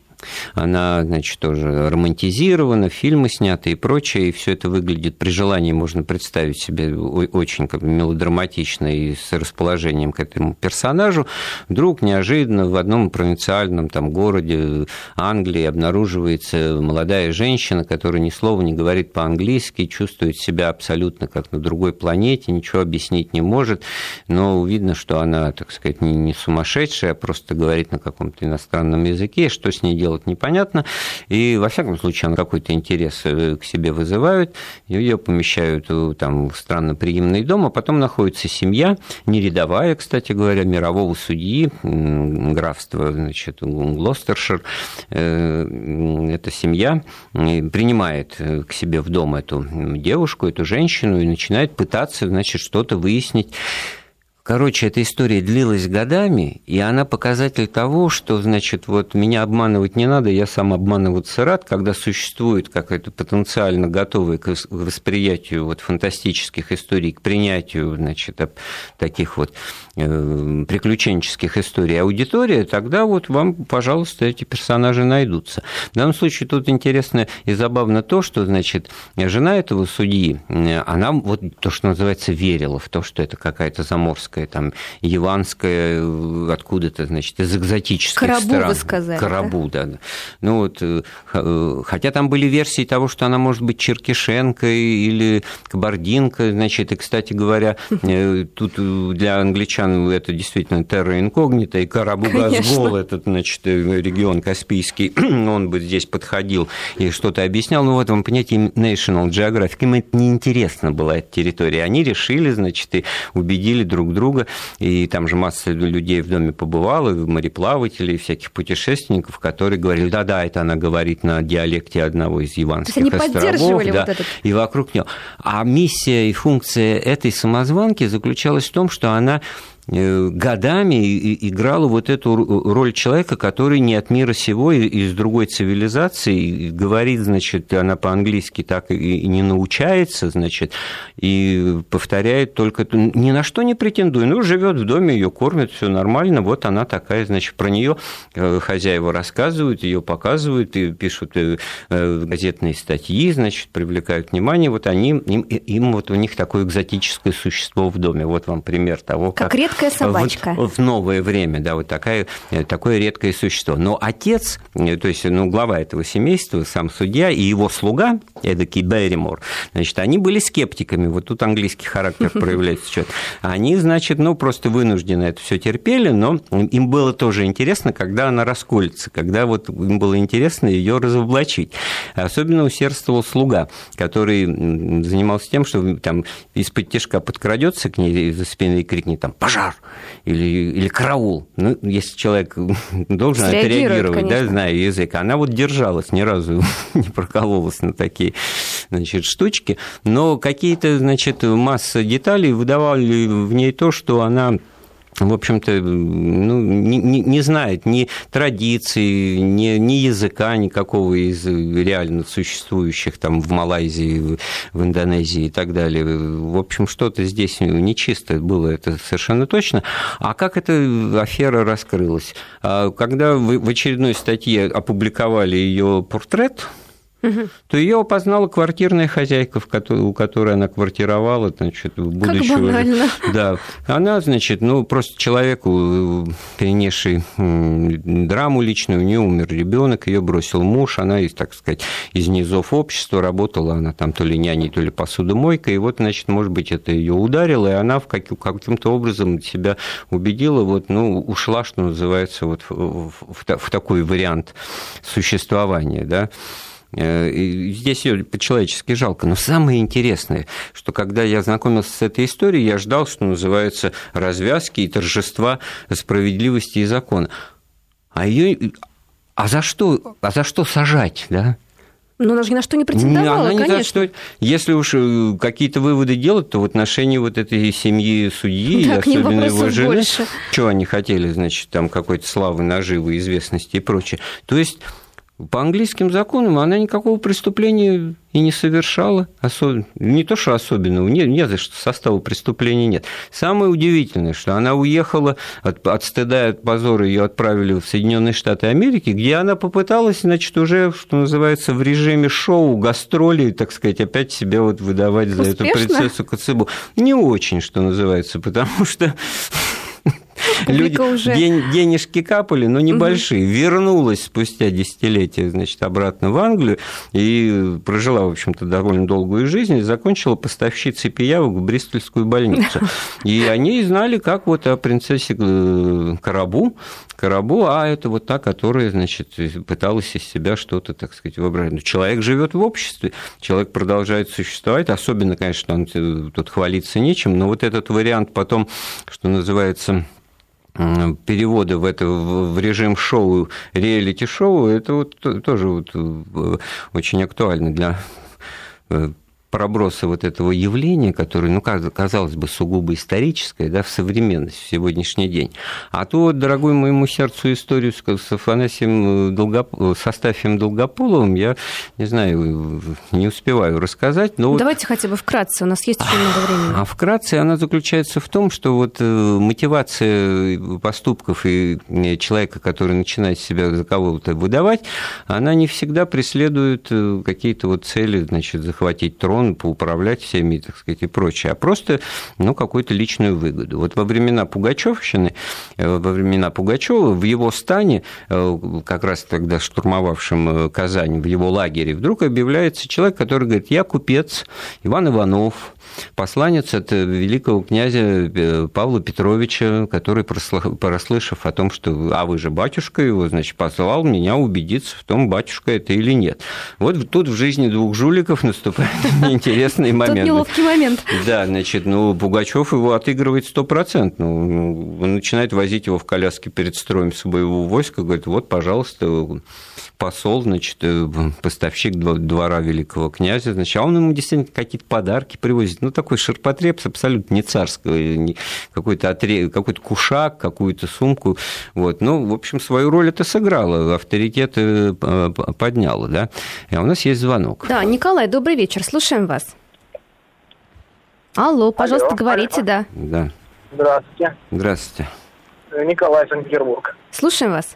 Она, значит, тоже романтизирована, фильмы сняты и прочее, и все это выглядит при желании, можно представить себе очень как бы мелодраматично и с расположением к этому персонажу. Вдруг неожиданно в одном провинциальном там городе Англии обнаруживается молодая женщина, которая ни слова не говорит по-английски, чувствует себя абсолютно как на другой планете, ничего объяснить не может, но видно, что она, так сказать, не, не сумасшедшая, а просто говорит на каком-то иностранном языке, что с ней делать делать, непонятно. И, во всяком случае, она какой-то интерес э, к себе вызывает. Ее помещают э, там, в странноприимный дом, а потом находится семья, не рядовая, кстати говоря, мирового судьи, графства, значит, Глостершир. Эта семья принимает к себе в дом эту девушку, эту женщину и начинает пытаться, значит, что-то выяснить Короче, эта история длилась годами, и она показатель того, что, значит, вот меня обманывать не надо, я сам обманываться рад, когда существует какая-то потенциально готовая к восприятию вот фантастических историй, к принятию, значит, таких вот э, приключенческих историй аудитория, тогда вот вам, пожалуйста, эти персонажи найдутся. В данном случае тут интересно и забавно то, что, значит, жена этого судьи, она вот то, что называется, верила в то, что это какая-то заморская арабская, там, яванская, э, откуда-то, значит, из экзотических Карабу, стран. вы сказали, Карабу, да? да. Ну вот, э, э, хотя там были версии того, что она может быть черкишенкой или кабардинка, значит, и, кстати говоря, тут для англичан это действительно терра инкогнита, и Карабу Газгол, этот, значит, регион Каспийский, он бы здесь подходил и что-то объяснял, но вот вам понятие National Geographic, им это неинтересно была эта территория. Они решили, значит, и убедили друг друга друга, и там же масса людей в доме побывала, мореплавателей, всяких путешественников, которые говорили, да-да, это она говорит на диалекте одного из Иванских То есть они островов. Да, вот этот... И вокруг него. А миссия и функция этой самозванки заключалась в том, что она годами играла вот эту роль человека, который не от мира сего, из другой цивилизации, говорит, значит, она по-английски так и не научается, значит, и повторяет только, ни на что не претендует, ну, живет в доме, ее кормят, все нормально, вот она такая, значит, про нее э, хозяева рассказывают, ее показывают, и пишут э, газетные статьи, значит, привлекают внимание, вот они, им, им вот у них такое экзотическое существо в доме, вот вам пример того, как... Как редкая собачка. В, в новое время, да, вот такая, э, такое редкое существо. Но отец, э, то есть ну, глава этого семейства, сам судья и его слуга, эдакий Берримор, значит, они были скептиками. Вот тут английский характер проявляется. Что они, значит, ну, просто вынуждены это все терпели, но им было тоже интересно, когда она расколется, когда вот им было интересно ее разоблачить. Особенно усердствовал слуга, который занимался тем, что там из-под тяжка подкрадется к ней за спиной и крикнет там «пожар!» Пожар или, или караул. Ну, если человек должен отреагировать, да, зная язык. Она вот держалась, ни разу не прокололась на такие значит, штучки. Но какие-то, значит, масса деталей выдавали в ней то, что она в общем-то, ну, не, не, не знает ни традиций, ни, ни языка никакого из реально существующих там в Малайзии, в, Индонезии и так далее. В общем, что-то здесь нечисто было, это совершенно точно. А как эта афера раскрылась? А когда в очередной статье опубликовали ее портрет, угу. то ее опознала квартирная хозяйка, у которой она квартировала, значит, будущего. Как Да. Она, значит, ну, просто человеку, перенесший драму личную, у нее умер ребенок, ее бросил муж, она, из, так сказать, из низов общества работала, она там то ли няней, то ли посудомойкой, и вот, значит, может быть, это ее ударило, и она в каким-то образом себя убедила, вот, ну, ушла, что называется, вот в, в, в такой вариант существования, да. Э, здесь ее по-человечески жалко. Но самое интересное, что когда я знакомился с этой историей, я ждал, что называется, развязки и торжества справедливости и закона. А ее... А за что, а за что сажать, да? Ну, она же ни на что не претендовала, она конечно. Что, если уж э, какие-то выводы делать, то в отношении вот этой семьи судьи, да, особенно его жены, больше. что они хотели, значит, там какой-то славы, наживы, известности и прочее. То есть по английским законам она никакого преступления и не совершала. Особ... Не то, что особенного, не, не за что состава преступления нет. Самое удивительное, что она уехала от, от стыда и от позора, ее отправили в Соединенные Штаты Америки, где она попыталась, значит, уже, что называется, в режиме шоу, гастролей, так сказать, опять себя вот выдавать Успешно? за эту принцессу Коцебу. Не очень, что называется, потому что Люди, уже... день, денежки капали, но небольшие. Угу. Вернулась спустя десятилетия, значит, обратно в Англию и прожила, в общем-то, довольно долгую жизнь и закончила поставщицей пиявок в Бристольскую больницу. И они знали, как вот о принцессе э, Карабу, Карабу, а это вот та, которая, значит, пыталась из себя что-то, так сказать, выбрать. Но человек живет в обществе, человек продолжает существовать, особенно, конечно, он э, тут хвалиться нечем, но вот этот вариант потом, что называется, переводы в это в режим шоу, реалити-шоу, это вот тоже вот э, очень актуально для проброса вот этого явления, которое, ну, казалось бы, сугубо историческое, да, в современность, в сегодняшний день. А то, дорогой моему сердцу, историю с Афанасием э, Долгоп... с Астафием Долгополовым я, не знаю, не успеваю рассказать. Но Давайте вот... хотя бы вкратце, у нас есть еще много времени. А вкратце она заключается в том, что вот э, мотивация поступков и э, человека, который начинает себя за кого-то выдавать, она не всегда преследует какие-то вот цели, значит, захватить трон, он поуправлять всеми, так сказать, и прочее, а просто, ну, какую-то личную выгоду. Вот во времена Пугачевщины, э, во времена Пугачева в его стане, э, как раз тогда штурмовавшим э, Казань, в его лагере, вдруг объявляется человек, который говорит, я купец Иван Иванов, посланец от великого князя Павла Петровича, который, прослышав о том, что «а вы же батюшка его», значит, послал меня убедиться в том, батюшка это или нет. Вот тут в жизни двух жуликов наступает интересный момент. Тут неловкий момент. Да, значит, ну, Пугачев его отыгрывает сто процентов. Ну, он начинает возить его в коляске перед строем своего войска, говорит, вот, пожалуйста, посол, значит, э, поставщик двора великого князя, значит, а он ему действительно какие-то подарки привозит. Ну, такой ширпотреб абсолютно не царский, какой-то отре... какой кушак, какую-то сумку. Вот. Ну, в общем, свою роль это сыграло, авторитет э, подняло, да. А у нас есть звонок. Да, Николай, добрый вечер, слушаем вас. Алло, пожалуйста, Алло, говорите, алло. да. Да. Здравствуйте. Здравствуйте. Николай, Санкт-Петербург. Слушаем вас.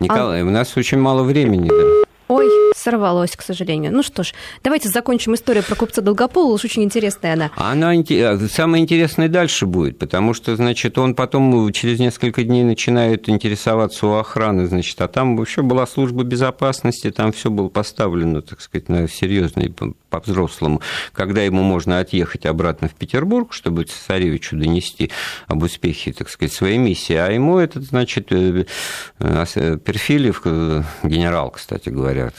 Николай, а... у нас очень мало времени. Да. Ой, сорвалось, к сожалению. Ну что ж, давайте закончим историю про купца Долгопола, уж очень интересная она. Она э, самое интересное дальше будет, потому что, значит, он потом через несколько дней начинает интересоваться у охраны, значит, а там вообще была служба безопасности, там все было поставлено, так сказать, на серьезный по-взрослому, когда ему можно отъехать обратно в Петербург, чтобы цесаревичу донести об успехе, так сказать, своей миссии, а ему этот, значит, э, э, Перфилев, генерал, кстати говоря, говорят.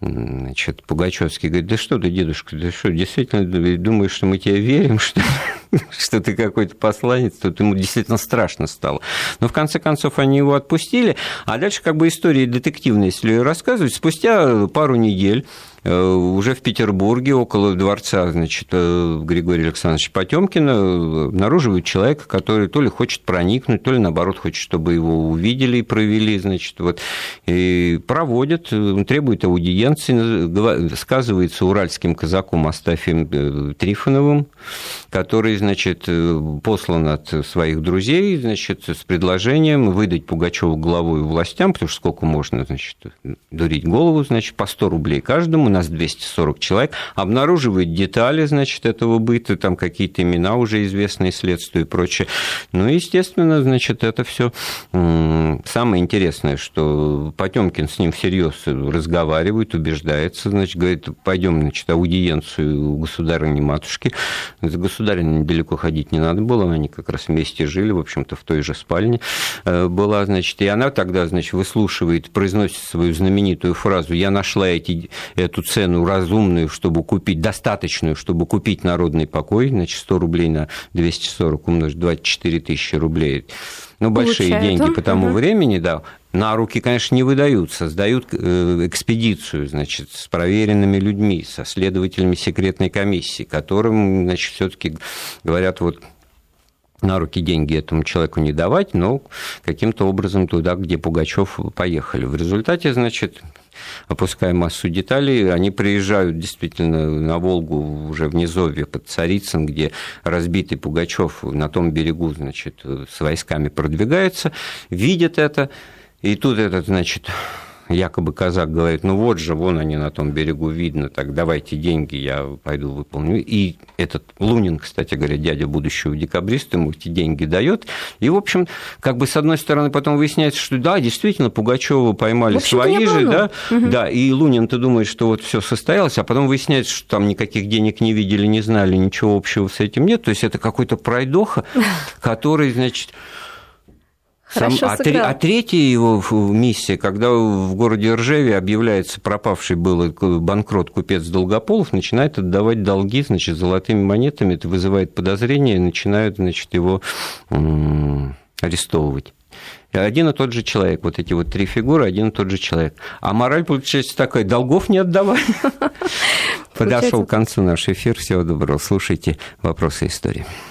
Значит, Пугачевский говорит, да что ты, дедушка, да что, действительно думаешь, что мы тебе верим, что, что ты какой-то посланец, тут ему действительно страшно стало. Но в конце концов они его отпустили, а дальше как бы история детективная, если рассказывать, спустя пару недель уже в Петербурге, около дворца, значит, э, Григория Александровича Потемкина, обнаруживают человека, который то ли хочет проникнуть, то ли, наоборот, хочет, чтобы его увидели и провели, значит, вот, и проводят, э, требует аудиенции, сказывается уральским казаком Астафием Трифоновым, который, значит, послан от своих друзей, значит, с предложением выдать Пугачеву главой властям, потому что сколько можно, значит, дурить голову, значит, по 100 рублей каждому, нас 240 человек, обнаруживают детали, значит, этого быта, там какие-то имена уже известные следствию и прочее. Ну, естественно, значит, это все самое интересное, что Потемкин с ним всерьез разговаривает, убеждается, значит, говорит, пойдем, значит, аудиенцию у государыни-матушки. За государыней недалеко ходить не надо было, они как раз вместе жили, в общем-то, в той же спальне э, была, значит, и она тогда, значит, выслушивает, произносит свою знаменитую фразу «Я нашла эти, эту цену разумную, чтобы купить, достаточную, чтобы купить народный покой, значит, 100 рублей на 240 умножить 24 тысячи рублей. Ну, большие Получают деньги он? по тому угу. времени, да. На руки, конечно, не выдаются, сдают э, экспедицию, значит, с проверенными людьми, со следователями секретной комиссии, которым, значит, все-таки говорят, вот на руки деньги этому человеку не давать, но каким-то образом туда, где Пугачев поехали. В результате, значит, опуская массу деталей, они приезжают действительно на Волгу уже в Низовье под Царицын, где разбитый Пугачев на том берегу, значит, с войсками продвигается, видят это, и тут этот, значит, якобы казак говорит, ну вот же, вон они на том берегу видно, так давайте деньги, я пойду выполню. И этот Лунин, кстати говоря, дядя будущего декабриста, ему эти деньги дает. И, в общем, как бы с одной стороны потом выясняется, что да, действительно, Пугачева поймали свои же, да, угу. да, и Лунин, ты думаешь, что вот все состоялось, а потом выясняется, что там никаких денег не видели, не знали, ничего общего с этим нет. То есть это какой-то пройдоха, который, значит, сам, а, три, а третья его миссия, когда в городе Ржеве объявляется пропавший был банкрот купец Долгополов, начинает отдавать долги, значит, золотыми монетами, это вызывает подозрения, и начинают, значит, его арестовывать. Один и тот же человек, вот эти вот три фигуры, один и тот же человек. А мораль, получается, такая, долгов не отдавай. Подошел к концу наш эфир. Всего доброго. Слушайте вопросы истории.